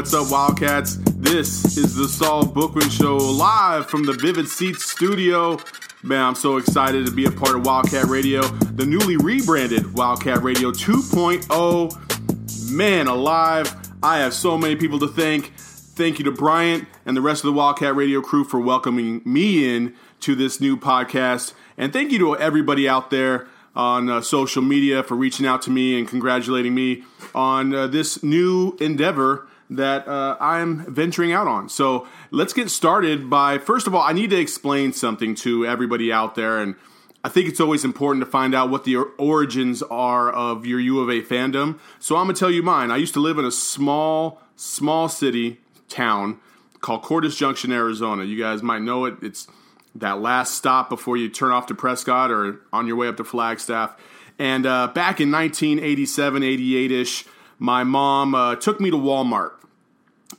What's up, Wildcats? This is the Saul Bookman Show live from the Vivid Seats studio. Man, I'm so excited to be a part of Wildcat Radio, the newly rebranded Wildcat Radio 2.0. Man, alive. I have so many people to thank. Thank you to Bryant and the rest of the Wildcat Radio crew for welcoming me in to this new podcast. And thank you to everybody out there on uh, social media for reaching out to me and congratulating me on uh, this new endeavor that uh, I'm venturing out on. So let's get started by first of all, I need to explain something to everybody out there. And I think it's always important to find out what the origins are of your U of A fandom. So I'm going to tell you mine. I used to live in a small, small city town called Cordes Junction, Arizona. You guys might know it. It's that last stop before you turn off to Prescott or on your way up to Flagstaff. And uh, back in 1987, 88 ish, my mom uh, took me to Walmart.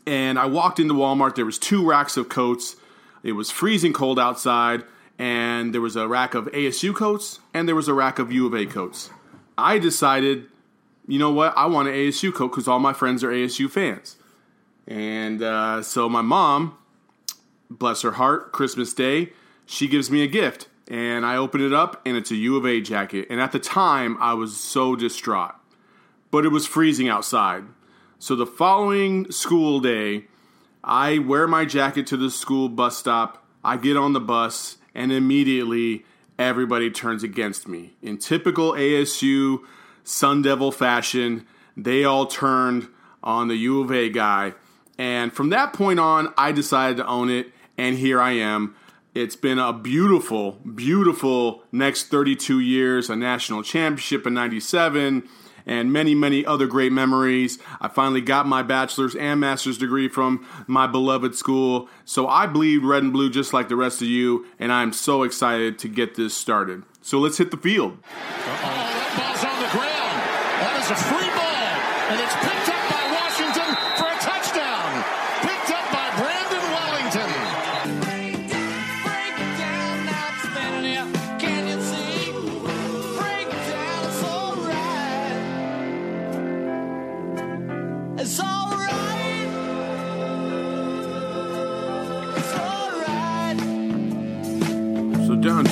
And I walked into Walmart. There was two racks of coats. It was freezing cold outside, and there was a rack of ASU coats, and there was a rack of U of A coats. I decided, you know what? I want an ASU coat because all my friends are ASU fans. And uh, so my mom, bless her heart, Christmas Day, she gives me a gift. And I open it up, and it's a U of A jacket. And at the time, I was so distraught. But it was freezing outside. So the following school day, I wear my jacket to the school bus stop. I get on the bus, and immediately everybody turns against me. In typical ASU Sun Devil fashion, they all turned on the U of A guy. And from that point on, I decided to own it, and here I am. It's been a beautiful, beautiful next 32 years, a national championship in 97, and many, many other great memories. I finally got my bachelor's and master's degree from my beloved school. So I bleed red and blue just like the rest of you, and I'm so excited to get this started. So let's hit the field. that ball's on the ground. That is a free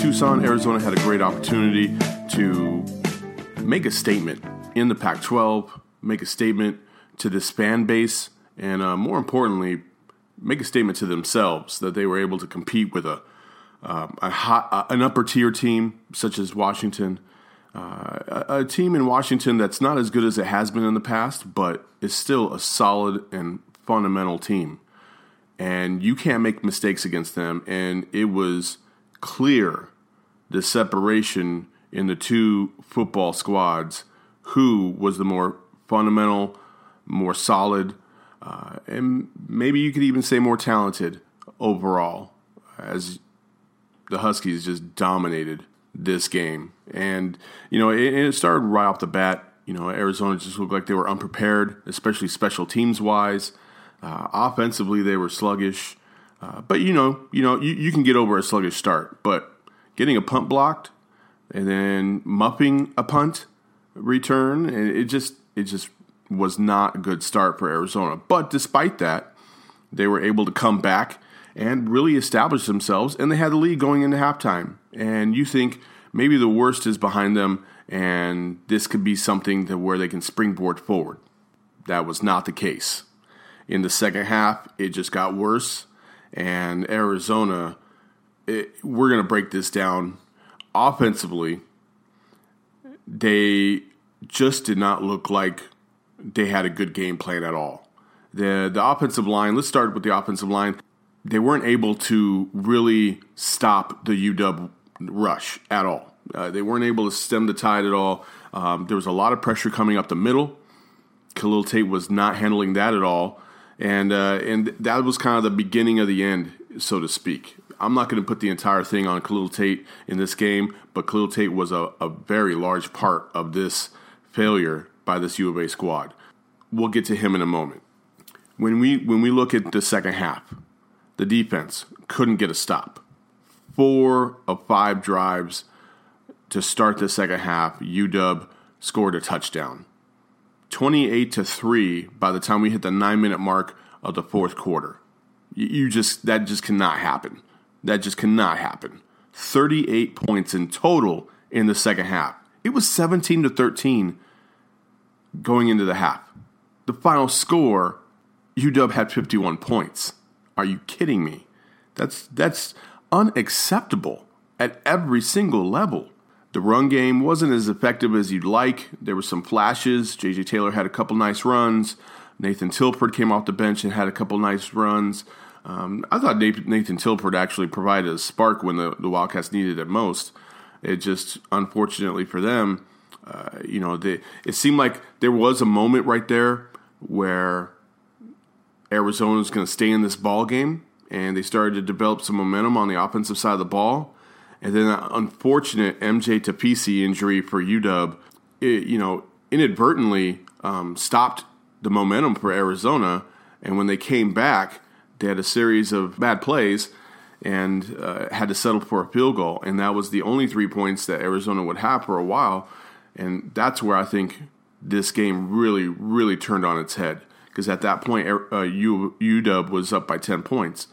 Tucson, Arizona had a great opportunity to make a statement in the Pac 12, make a statement to this fan base, and uh, more importantly, make a statement to themselves that they were able to compete with a, uh, a uh, an upper tier team such as Washington. Uh, a, a team in Washington that's not as good as it has been in the past, but is still a solid and fundamental team. And you can't make mistakes against them. And it was clear the separation in the two football squads who was the more fundamental, more solid, uh, and maybe you could even say more talented overall, as the Huskies just dominated this game. And, you know, it, it started right off the bat. You know, Arizona just looked like they were unprepared, especially special teams wise. Uh, offensively, they were sluggish. Uh, but you know, you know, you, you can get over a sluggish start. But getting a punt blocked and then muffing a punt return, and it just it just was not a good start for Arizona. But despite that, they were able to come back and really establish themselves, and they had the lead going into halftime. And you think maybe the worst is behind them, and this could be something to where they can springboard forward. That was not the case. In the second half, it just got worse, and Arizona, it, we're going to break this down offensively. They just did not look like they had a good game plan at all. The the offensive line, let's start with the offensive line. They weren't able to really stop the UW rush at all. Uh, they weren't able to stem the tide at all. Um, there was a lot of pressure coming up the middle. Khalil Tate was not handling that at all, and uh, and that was kind of the beginning of the end, so to speak. I'm not going to put the entire thing on Khalil Tate in this game, but Khalil Tate was a, a very large part of this failure by this U of A squad. We'll get to him in a moment. When we when we look at the second half, the defense couldn't get a stop. Four of five drives to start the second half, UW scored a touchdown. 28 to 3 by the time we hit the 9 minute mark of the fourth quarter. You, you just that just cannot happen. That just cannot happen. 38 points in total in the second half. It was 17 to 13 going into the half. The final score, UW had 51 points. Are you kidding me? That's that's unacceptable at every single level. The run game wasn't as effective as you'd like. There were some flashes. JJ Taylor had a couple nice runs. Nathan Tilford came off the bench and had a couple nice runs. Um, I thought Nathan Tilford actually provided a spark when the, the Wildcats needed it most. It just, unfortunately for them, uh, you know, they, it seemed like there was a moment right there where Arizona was going to stay in this ball game, and they started to develop some momentum on the offensive side of the ball. And then that unfortunate MJ Tafisi injury for UW, it, you know, inadvertently um, stopped the momentum for Arizona. And when they came back, they had a series of bad plays and uh, had to settle for a field goal. And that was the only three points that Arizona would have for a while. And that's where I think this game really, really turned on its head. Because at that point, uh, UW was up by 10 points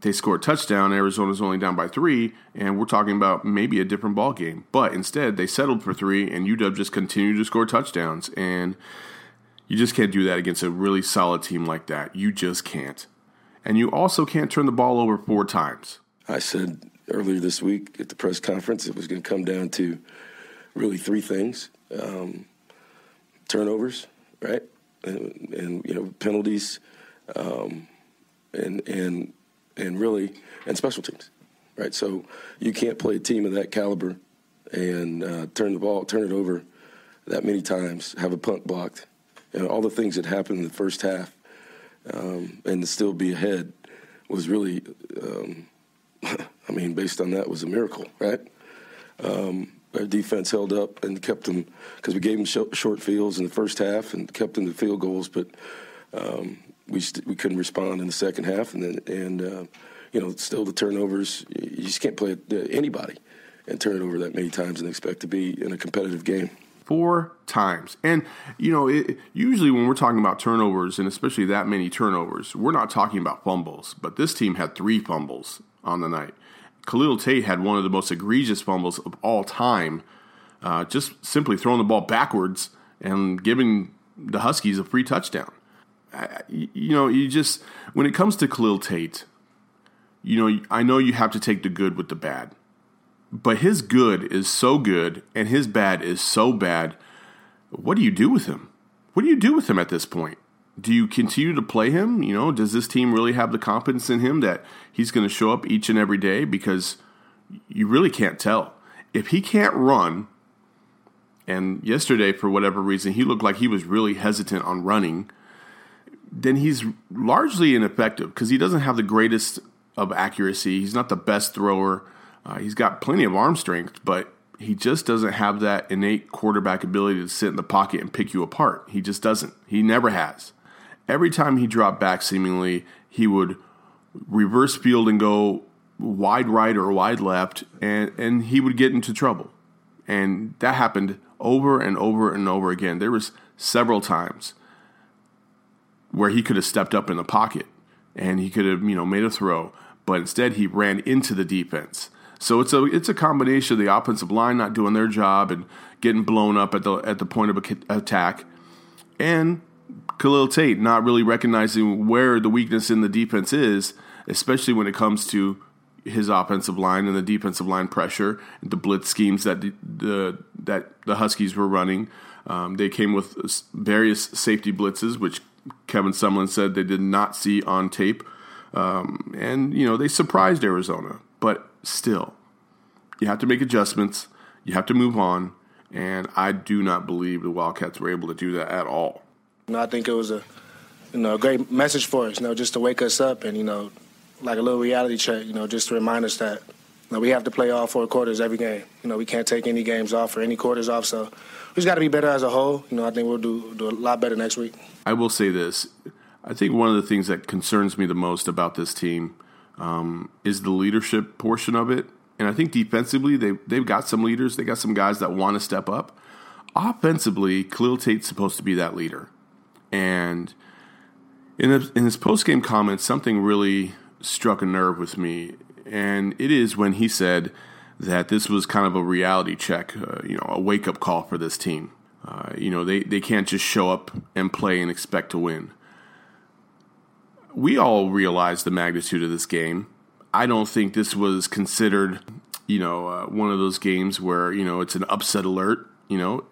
they scored a touchdown. Arizona's only down by three, and we're talking about maybe a different ball game. But instead, they settled for three, and UW just continued to score touchdowns. And you just can't do that against a really solid team like that. You just can't. And you also can't turn the ball over four times. I said earlier this week at the press conference it was going to come down to really three things: um, turnovers, right, and, and, you know penalties, um, and and and really and special teams, right? So you can't play a team of that caliber and uh, turn the ball, turn it over that many times, have a punt blocked, and all the things that happened in the first half, um, and to still be ahead was really, um, I mean, based on that, was a miracle, right? Um, our defense held up and kept them because we gave them sh- short fields in the first half and kept them to field goals, but um, we st- we couldn't respond in the second half, and then and uh, you know still the turnovers. You just can't play anybody and turn it over that many times and expect to be in a competitive game. Four times, and you know, it, usually when we're talking about turnovers, and especially that many turnovers, we're not talking about fumbles. But this team had three fumbles on the night. Khalil Tate had one of the most egregious fumbles of all time, uh, just simply throwing the ball backwards and giving the Huskies a free touchdown you know, you just when it comes to Khalil Tate, you know, I know you have to take the good with the bad, but his good is so good and his bad is so bad. What do you do with him? What do you do with him at this point? Do you continue to play him? You know, does this team really have the confidence in him that he's going to show up each and every day? Because you really can't tell. If he can't run, and yesterday, for whatever reason, he looked like he was really hesitant on running then he's largely ineffective because he doesn't have the greatest of accuracy. He's not the best thrower. Uh, he's got plenty of arm strength, but he just doesn't have that innate quarterback ability to sit in the pocket and pick you apart. He just doesn't. He never has. Every time he dropped back, seemingly, he would reverse field and go wide right or wide left, and, and he would get into trouble. And that happened over and over and over again. There was several times where he could have stepped up in the pocket and he could have you know made a throw, but instead he ran into the defense. So it's a it's a combination of the offensive line not doing their job and getting blown up at the at the point of attack, and Khalil Tate not really recognizing where the weakness in the defense is, especially when it comes to his offensive line and the defensive line pressure, the blitz schemes that the, the that the Huskies were running. Um, they came with various safety blitzes, which Kevin Sumlin said they did not see on tape. Um, and, you know, they surprised Arizona. But still, you have to make adjustments. You have to move on. And I do not believe the Wildcats were able to do that at all. You know, I think it was a you know a great message for us. You know, just to wake us up and you know, like a little reality check. You know, just to remind us that you know, we have to play all four quarters every game. You know, we can't take any games off or any quarters off. So we just got to be better as a whole. You know, I think we'll do do a lot better next week. I will say this: I think one of the things that concerns me the most about this team um, is the leadership portion of it. And I think defensively, they they've got some leaders. They got some guys that want to step up. Offensively, Khalil Tate's supposed to be that leader, and in in his post game comments, something really struck a nerve with me, and it is when he said that this was kind of a reality check, uh, you know, a wake up call for this team. Uh, you know, they, they can't just show up and play and expect to win. We all realize the magnitude of this game. I don't think this was considered, you know, uh, one of those games where, you know, it's an upset alert. You know,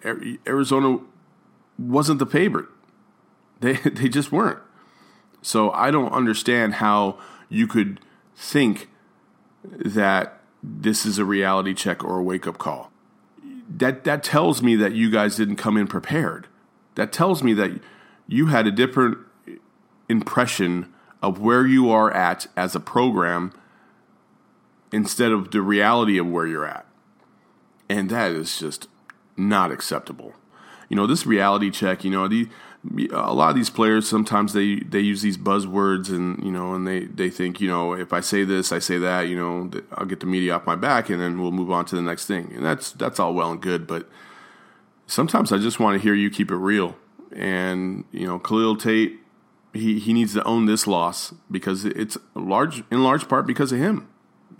Arizona wasn't the favorite. They, they just weren't. So I don't understand how you could think that this is a reality check or a wake up call. That that tells me that you guys didn't come in prepared. That tells me that you had a different impression of where you are at as a program instead of the reality of where you're at. And that is just not acceptable. You know, this reality check, you know, the a lot of these players sometimes they they use these buzzwords and you know and they they think you know if I say this I say that you know I'll get the media off my back and then we'll move on to the next thing and that's that's all well and good but sometimes I just want to hear you keep it real and you know Khalil Tate he he needs to own this loss because it's large in large part because of him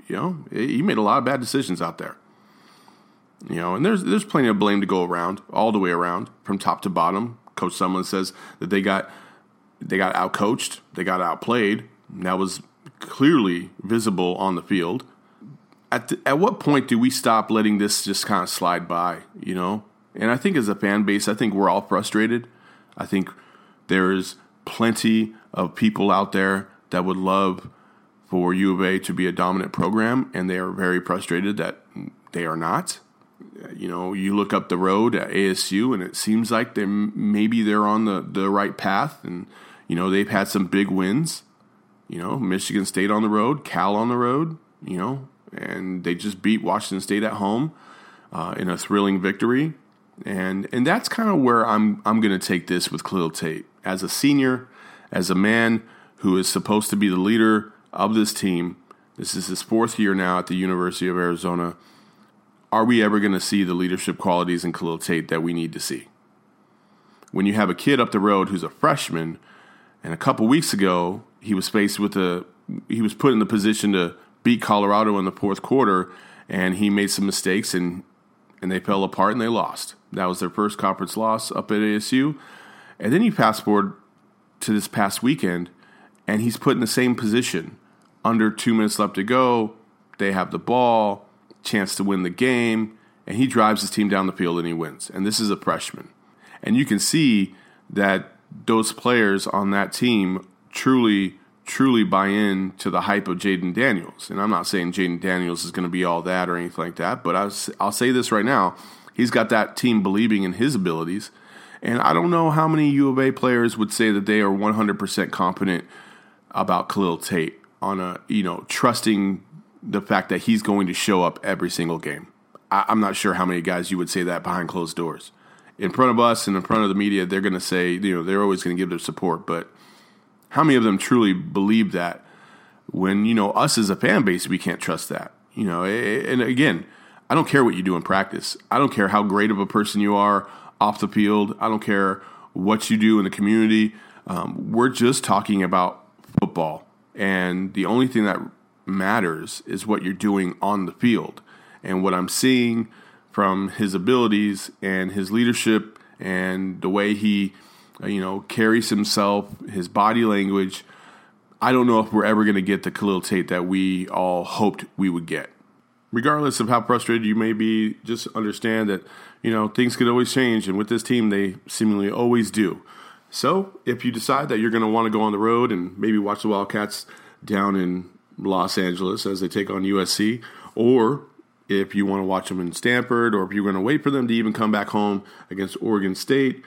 you know he made a lot of bad decisions out there you know and there's there's plenty of blame to go around all the way around from top to bottom Coach Sumlin says that they got they got outcoached, they got outplayed. that was clearly visible on the field. At the, at what point do we stop letting this just kind of slide by? You know, and I think as a fan base, I think we're all frustrated. I think there is plenty of people out there that would love for U of A to be a dominant program, and they are very frustrated that they are not you know, you look up the road at ASU, and it seems like they maybe they're on the, the right path, and you know they've had some big wins. You know, Michigan State on the road, Cal on the road. You know, and they just beat Washington State at home uh, in a thrilling victory, and and that's kind of where I'm I'm going to take this with Khalil Tate as a senior, as a man who is supposed to be the leader of this team. This is his fourth year now at the University of Arizona are we ever going to see the leadership qualities in Khalil Tate that we need to see? When you have a kid up the road who's a freshman, and a couple weeks ago he was faced with a he was put in the position to beat Colorado in the fourth quarter, and he made some mistakes and and they fell apart and they lost. That was their first conference loss up at ASU, and then you fast forward to this past weekend, and he's put in the same position. Under two minutes left to go, they have the ball chance to win the game, and he drives his team down the field and he wins. And this is a freshman. And you can see that those players on that team truly, truly buy in to the hype of Jayden Daniels. And I'm not saying Jayden Daniels is going to be all that or anything like that, but I'll, I'll say this right now. He's got that team believing in his abilities. And I don't know how many U of A players would say that they are 100% confident about Khalil Tate on a, you know, trusting the fact that he's going to show up every single game. I, am not sure how many guys you would say that behind closed doors. In front of us and in front of the media, they're going to say, you know, they're always going to give their support. But how many of them truly believe that when, you know, us as a fan base, we can't trust that? You know, and again, I don't care what you do in practice. I don't care how great of a person you are off the field. I don't care what you do in the community. Um, we're just talking about football And the only thing that matters is what you're doing on the field. And what I'm seeing from his abilities and his leadership and the way he, you know, carries himself, his body language, I don't know if we're ever going to get the Khalil Tate that we all hoped we would get. Regardless of how frustrated you may be, just understand that, you know, things could always change. And with this team, they seemingly always do. So if you decide that you're going to want to go on the road and maybe watch the Wildcats down in Los Angeles as they take on USC, or if you want to watch them in Stanford, or if you're going to wait for them to even come back home against Oregon State,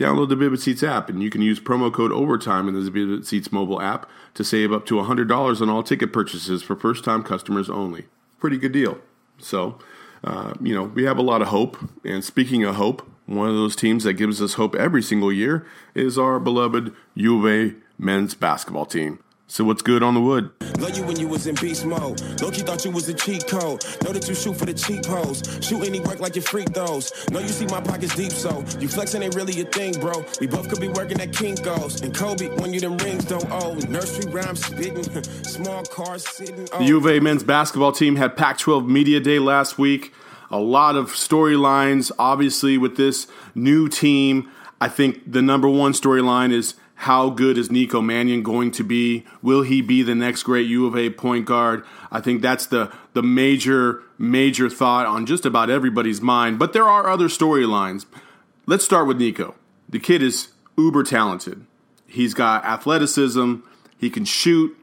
download the Vivid Seats app and you can use promo code OVERTIME in the Vivid Seats mobile app to save up to $100 on all ticket purchases for first time customers only. Pretty good deal. So, uh, you know, we have a lot of hope. And speaking of hope, one of those teams that gives us hope every single year is our beloved A men's basketball team. So what's good on the wood? Love you when you was in beast mode. Loki thought you was a cheat code. Know that you shoot for the cheap hoes. Shoot any work like your freak those. Know you see my pockets deep, so you flexing ain't really a thing, bro. We both could be working at Kinko's. And Kobe, when you them rings don't owe. Nursery rhymes spitting. Small cars sitting. The U of A men's basketball team had Pac 12 Media Day last week. A lot of storylines, obviously, with this new team. I think the number one storyline is how good is Nico Mannion going to be? Will he be the next great U of A point guard? I think that's the the major major thought on just about everybody's mind. But there are other storylines. Let's start with Nico. The kid is uber talented. He's got athleticism. He can shoot.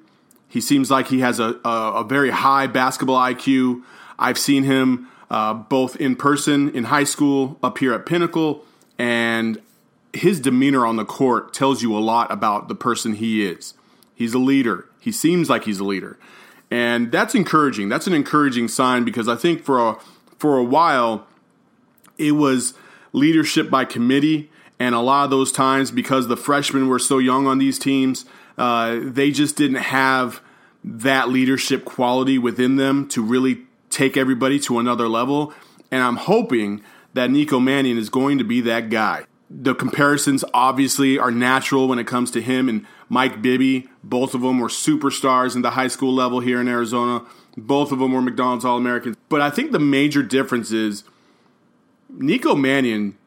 He seems like he has a, a, a very high basketball IQ. I've seen him uh, both in person in high school, up here at Pinnacle, and his demeanor on the court tells you a lot about the person he is. He's a leader. He seems like he's a leader. And that's encouraging. That's an encouraging sign because I think for a for a while it was leadership by committee and a lot of those times because the freshmen were so young on these teams, uh, they just didn't have that leadership quality within them to really take everybody to another level. And I'm hoping that Nico Mannion is going to be that guy the comparisons obviously are natural when it comes to him and Mike Bibby. Both of them were superstars in the high school level here in Arizona. Both of them were McDonald's All Americans. But I think the major difference is Nico Mannion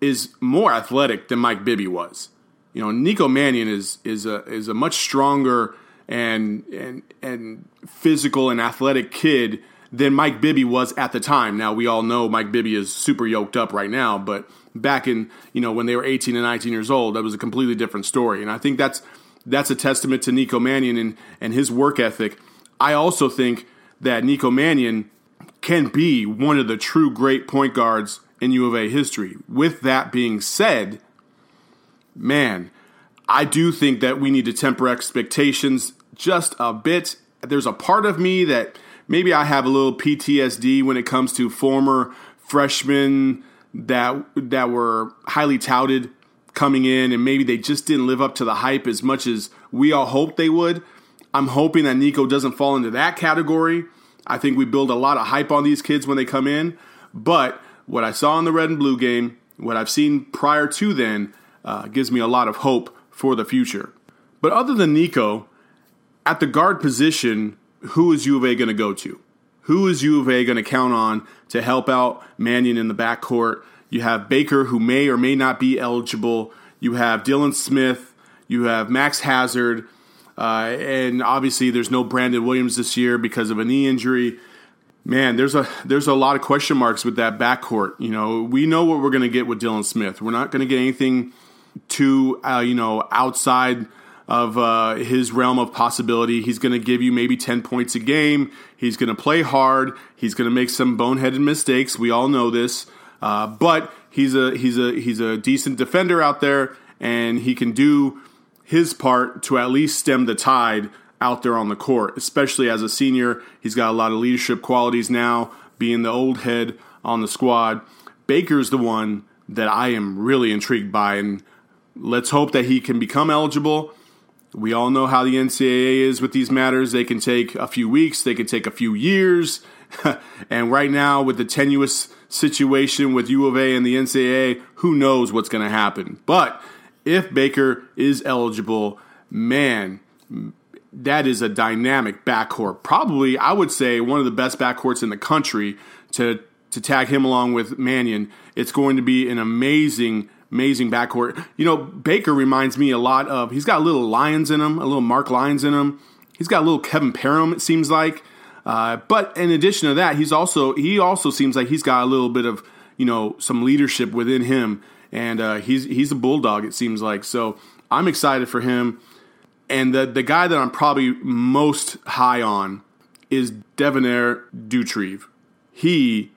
is more athletic than Mike Bibby was. You know, Nico Mannion is is a is a much stronger and and and physical and athletic kid than Mike Bibby was at the time. Now we all know Mike Bibby is super yoked up right now, but back in you know when they were 18 and 19 years old, that was a completely different story. And I think that's that's a testament to Nico Mannion and, and his work ethic. I also think that Nico Mannion can be one of the true great point guards in U of A history. With that being said, man, I do think that we need to temper expectations just a bit. There's a part of me that maybe I have a little PTSD when it comes to former freshmen that that were highly touted coming in and maybe they just didn't live up to the hype as much as we all hoped they would. I'm hoping that Nico doesn't fall into that category. I think we build a lot of hype on these kids when they come in, but what I saw in the red and blue game, what I've seen prior to then, uh, gives me a lot of hope for the future. But other than Nico, at the guard position, who is U of A going to go to? Who is U of A going to count on to help out Mannion in the backcourt? You have Baker, who may or may not be eligible. You have Dylan Smith. You have Max Hazard. Uh, and obviously, there's no Brandon Williams this year because of a knee injury. Man, there's a there's a lot of question marks with that backcourt. You know, we know what we're going to get with Dylan Smith. We're not going to get anything too uh, you know outside of uh, his realm of possibility. He's going to give you maybe 10 points a game. He's going to play hard. He's going to make some boneheaded mistakes. We all know this. Uh, but he's a he's a he's a decent defender out there, and he can do his part to at least stem the tide out there on the court. Especially as a senior, he's got a lot of leadership qualities now, being the old head on the squad. Baker's the one that I am really intrigued by, and let's hope that he can become eligible. We all know how the NCAA is with these matters. They can take a few weeks, they can take a few years. and right now, with the tenuous situation with U of A and the NCAA, who knows what's going to happen. But if Baker is eligible, man, that is a dynamic backcourt. Probably, I would say, one of the best backcourts in the country to to tag him along with Mannion. It's going to be an amazing, amazing backcourt. You know, Baker reminds me a lot of. He's got a little Lyons in him, a little Mark Lyons in him. He's got a little Kevin Parrom. It seems like. Uh, but in addition to that, he's also he also seems like he's got a little bit of you know some leadership within him, and uh, he's he's a bulldog. It seems like so. I'm excited for him, and the the guy that I'm probably most high on is Devonaire Doutrive. He,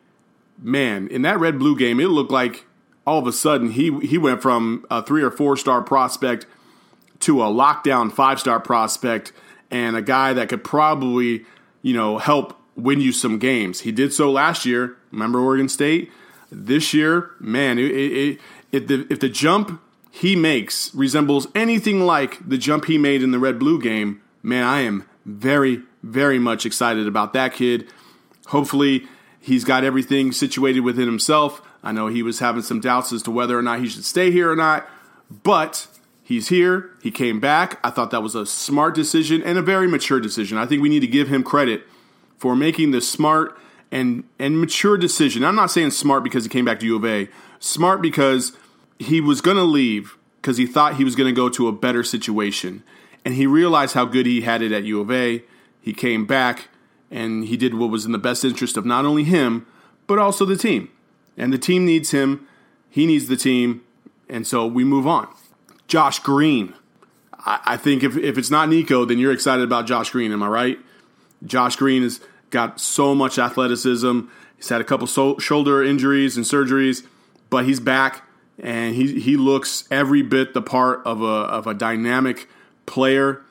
man, in that red blue game, it looked like all of a sudden he he went from a three or four star prospect to a lockdown five star prospect and a guy that could probably you know help win you some games. He did so last year. Remember Oregon State? This year, man, it, it, it, if the if the jump he makes resembles anything like the jump he made in the red blue game, man, I am very very much excited about that kid. Hopefully, he's got everything situated within himself. I know he was having some doubts as to whether or not he should stay here or not, but he's here. He came back. I thought that was a smart decision and a very mature decision. I think we need to give him credit for making the smart and and mature decision. I'm not saying smart because he came back to U of A. Smart because he was going to leave because he thought he was going to go to a better situation, and he realized how good he had it at U of A. He came back and he did what was in the best interest of not only him but also the team. And the team needs him. He needs the team, and so we move on. Josh Green. I, I think if, if it's not Nico, then you're excited about Josh Green. Am I right? Josh Green has got so much athleticism. He's had a couple so- shoulder injuries and surgeries, but he's back and he he looks every bit the part of a of a dynamic player.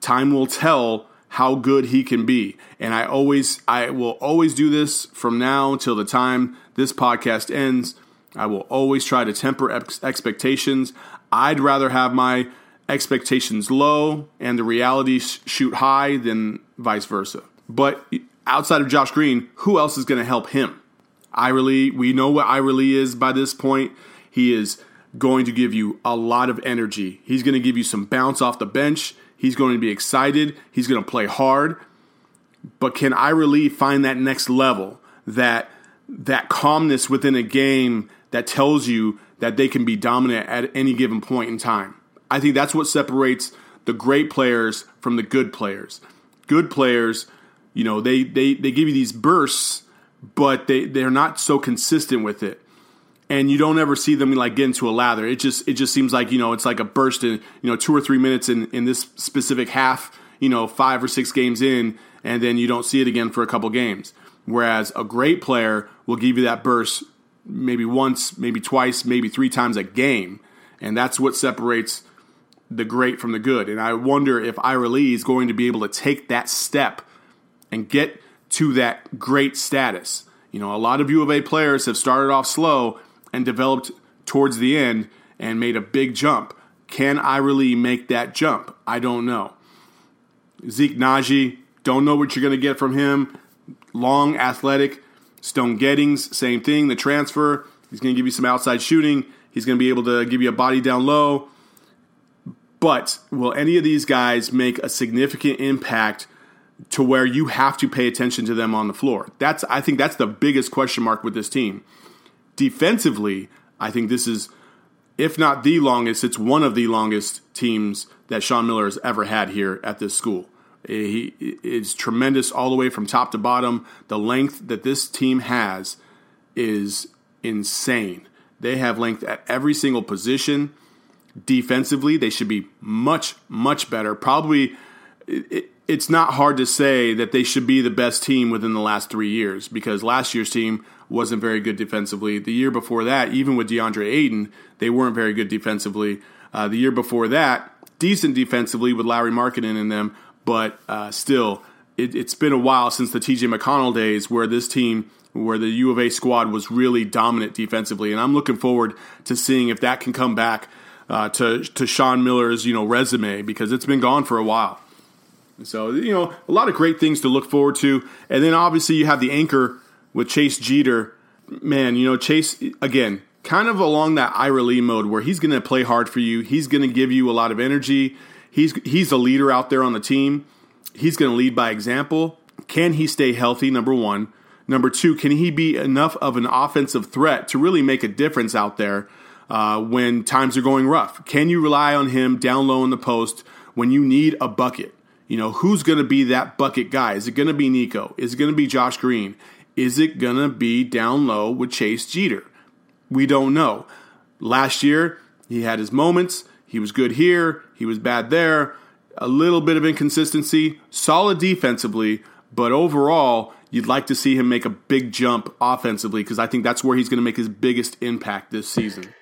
Time will tell how good he can be. And I always I will always do this from now until the time this podcast ends. I will always try to temper ex- expectations. I'd rather have my expectations low and the reality sh- shoot high than vice versa. But outside of Josh Green, who else is going to help him? Ira Lee, we know what Ira Lee is by this point. He is going to give you a lot of energy. He's going to give you some bounce off the bench. He's going to be excited. He's going to play hard. But can Ira Lee find that next level, that that calmness within a game that tells you that they can be dominant at any given point in time? I think that's what separates the great players from the good players. Good players, you know, they they, they give you these bursts, but they, they're not so consistent with it and you don't ever see them like get into a lather. It just it just seems like you know it's like a burst in you know two or three minutes in in this specific half. You know, five or six games in, and then you don't see it again for a couple games. Whereas a great player will give you that burst maybe once, maybe twice, maybe three times a game, and that's what separates the great from the good. And I wonder if Ira Lee is going to be able to take that step and get to that great status. You know, a lot of U of A players have started off slow and developed towards the end and made a big jump. Can I really make that jump? I don't know. Zeke Nnaji, don't know what you're going to get from him. Long, athletic. Stone Gettings, same thing. The transfer, he's going to give you some outside shooting. He's going to be able to give you a body down low. But will any of these guys make a significant impact to where you have to pay attention to them on the floor? That's I think that's the biggest question mark with this team. Defensively, I think this is, if not the longest, it's one of the longest teams that Sean Miller has ever had here at this school. He is tremendous all the way from top to bottom. The length that this team has is insane. They have length at every single position. Defensively, they should be much, much better. Probably, it, it's not hard to say that they should be the best team within the last three years because last year's team wasn't very good defensively. The year before that, even with DeAndre Ayton, they weren't very good defensively. Uh, the year before that, decent defensively with Lauri Markkanen in them, but uh, still, it, it's been a while since the TJ McConnell days where this team, where the U of A squad was really dominant defensively. And I'm looking forward to seeing if that can come back uh, to to Sean Miller's you know resume because it's been gone for a while. So you know a lot of great things to look forward to, and then obviously you have the anchor with Chase Jeter. Man, you know Chase again, kind of along that Ira Lee mode where he's going to play hard for you. He's going to give you a lot of energy. He's he's a leader out there on the team. He's going to lead by example. Can he stay healthy? Number one. Number two, can he be enough of an offensive threat to really make a difference out there uh, when times are going rough? Can you rely on him down low in the post when you need a bucket? You know, who's going to be that bucket guy? Is it going to be Nico? Is it going to be Josh Green? Is it going to be down low with Chase Jeter? We don't know. Last year, he had his moments. He was good here, he was bad there. A little bit of inconsistency, solid defensively, but overall, you'd like to see him make a big jump offensively because I think that's where he's going to make his biggest impact this season.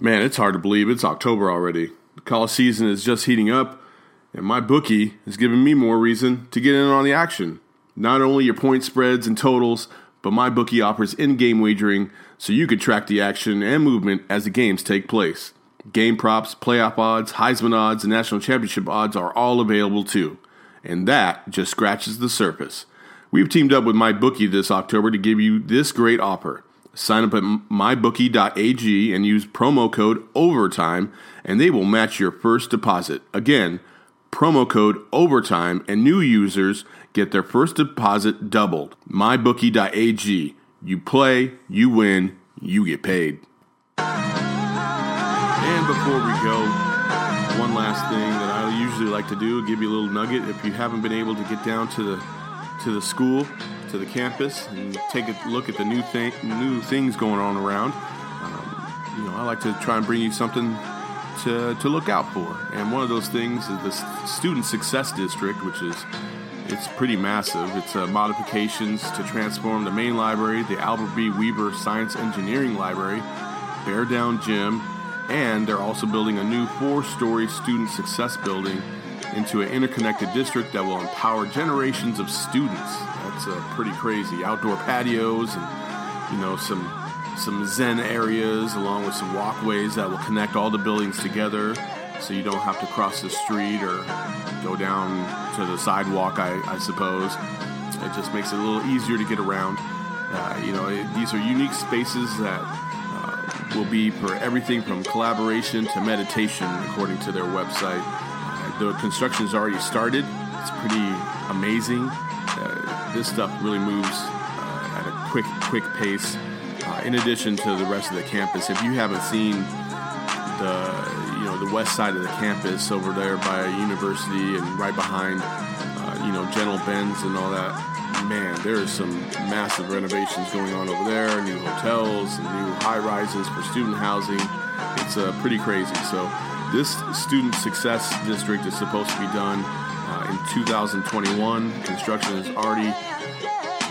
Man, it's hard to believe it's October already. College season is just heating up, and MyBookie is giving me more reason to get in on the action. Not only your point spreads and totals, but MyBookie offers in-game wagering so you can track the action and movement as the games take place. Game props, playoff odds, Heisman odds, and national championship odds are all available too. And that just scratches the surface. We've teamed up with MyBookie this October to give you this great offer. Sign up at mybookie.ag and use promo code OVERTIME, and they will match your first deposit. Again, promo code OVERTIME, and new users get their first deposit doubled. mybookie.ag. You play, you win, you get paid. And before we go, one last thing that I usually like to do, give you a little nugget. If you haven't been able to get down to the to the school, to the campus, and take a look at the new thing, new things going on around, um, you know, I like to try and bring you something to, to look out for. And one of those things is the Student Success District, which is it's pretty massive. It's uh, modifications to transform the main library, the Albert B. Weaver Science Engineering Library, Bear Down Gym, and they're also building a new four-story student success building into an interconnected district that will empower generations of students. That's uh, pretty crazy. Outdoor patios and you know some some zen areas along with some walkways that will connect all the buildings together so you don't have to cross the street or go down to the sidewalk I, I suppose it just makes it a little easier to get around uh, you know it, these are unique spaces that uh, will be for everything from collaboration to meditation according to their website the construction has already started it's pretty amazing uh, this stuff really moves uh, at a quick quick pace uh, in addition to the rest of the campus, if you haven't seen the you know the west side of the campus over there by university and right behind uh, you know Gentle Ben's and all that, man, there is some massive renovations going on over there. New hotels, new high rises for student housing. It's uh, pretty crazy. So this student success district is supposed to be done uh, in 2021. Construction has already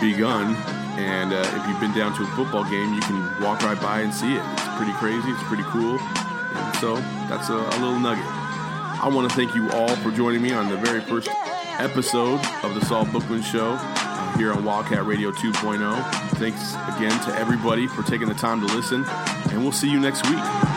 begun. And uh, if you've been down to a football game, you can walk right by and see it. It's pretty crazy. It's pretty cool. And so that's a, a little nugget. I want to thank you all for joining me on the very first episode of the Saul Bookman Show uh, here on Wildcat Radio 2.0. Thanks again to everybody for taking the time to listen, and we'll see you next week.